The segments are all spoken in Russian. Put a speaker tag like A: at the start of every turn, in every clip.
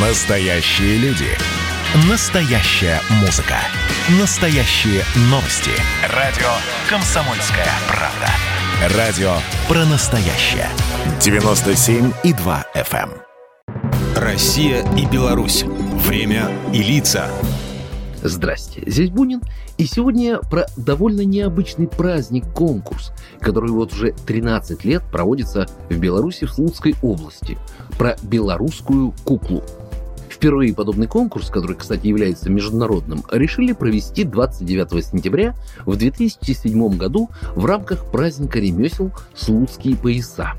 A: Настоящие люди. Настоящая музыка. Настоящие новости. Радио «Комсомольская правда». Радио про настоящее. 97,2 FM.
B: эм. Россия и Беларусь. Время и лица.
C: Здрасте, здесь Бунин, и сегодня про довольно необычный праздник-конкурс, который вот уже 13 лет проводится в Беларуси в Слуцкой области, про белорусскую куклу. Впервые подобный конкурс, который, кстати, является международным, решили провести 29 сентября в 2007 году в рамках праздника ремесел «Слуцкие пояса».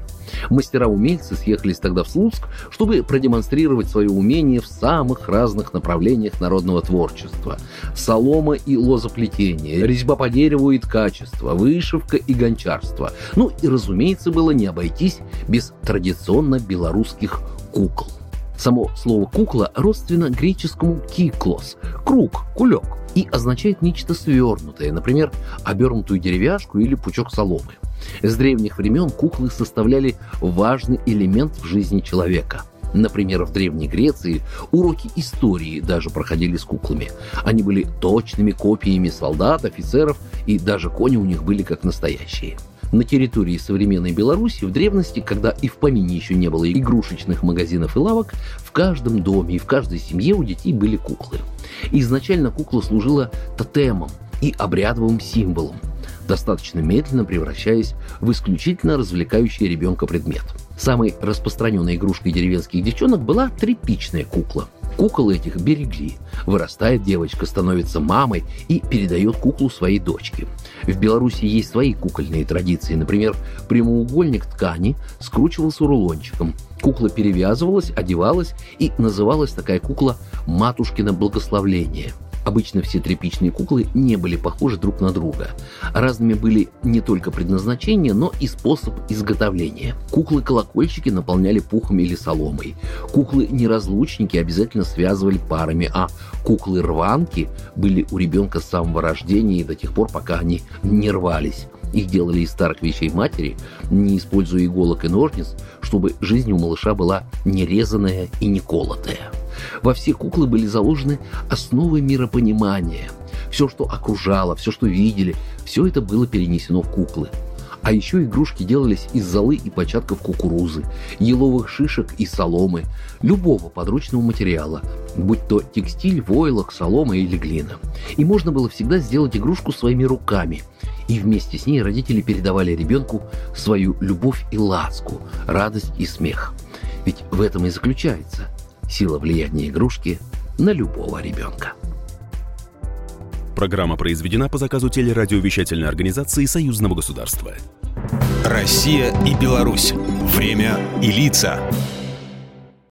C: Мастера-умельцы съехались тогда в Слуцк, чтобы продемонстрировать свое умение в самых разных направлениях народного творчества. Солома и лозоплетение, резьба по дереву и ткачество, вышивка и гончарство. Ну и, разумеется, было не обойтись без традиционно белорусских кукол. Само слово «кукла» родственно греческому «киклос» – круг, кулек, и означает нечто свернутое, например, обернутую деревяшку или пучок соломы. С древних времен куклы составляли важный элемент в жизни человека. Например, в Древней Греции уроки истории даже проходили с куклами. Они были точными копиями солдат, офицеров, и даже кони у них были как настоящие. На территории современной Беларуси в древности, когда и в помине еще не было игрушечных магазинов и лавок, в каждом доме и в каждой семье у детей были куклы. Изначально кукла служила тотемом и обрядовым символом, достаточно медленно превращаясь в исключительно развлекающий ребенка предмет. Самой распространенной игрушкой деревенских девчонок была тряпичная кукла. Кукол этих берегли. Вырастает девочка, становится мамой и передает куклу своей дочке. В Беларуси есть свои кукольные традиции. Например, прямоугольник ткани скручивался рулончиком. Кукла перевязывалась, одевалась и называлась такая кукла «матушкино благословление». Обычно все тряпичные куклы не были похожи друг на друга. Разными были не только предназначение, но и способ изготовления. Куклы-колокольчики наполняли пухом или соломой. Куклы-неразлучники обязательно связывали парами, а куклы-рванки были у ребенка с самого рождения и до тех пор, пока они не рвались. Их делали из старых вещей матери, не используя иголок и ножниц, чтобы жизнь у малыша была не резаная и не колотая. Во все куклы были заложены основы миропонимания. Все, что окружало, все, что видели, все это было перенесено в куклы. А еще игрушки делались из золы и початков кукурузы, еловых шишек и соломы, любого подручного материала, будь то текстиль, войлок, солома или глина. И можно было всегда сделать игрушку своими руками. И вместе с ней родители передавали ребенку свою любовь и ласку, радость и смех. Ведь в этом и заключается сила влияния игрушки на любого ребенка.
B: Программа произведена по заказу телерадиовещательной организации Союзного государства. Россия и Беларусь. Время и лица.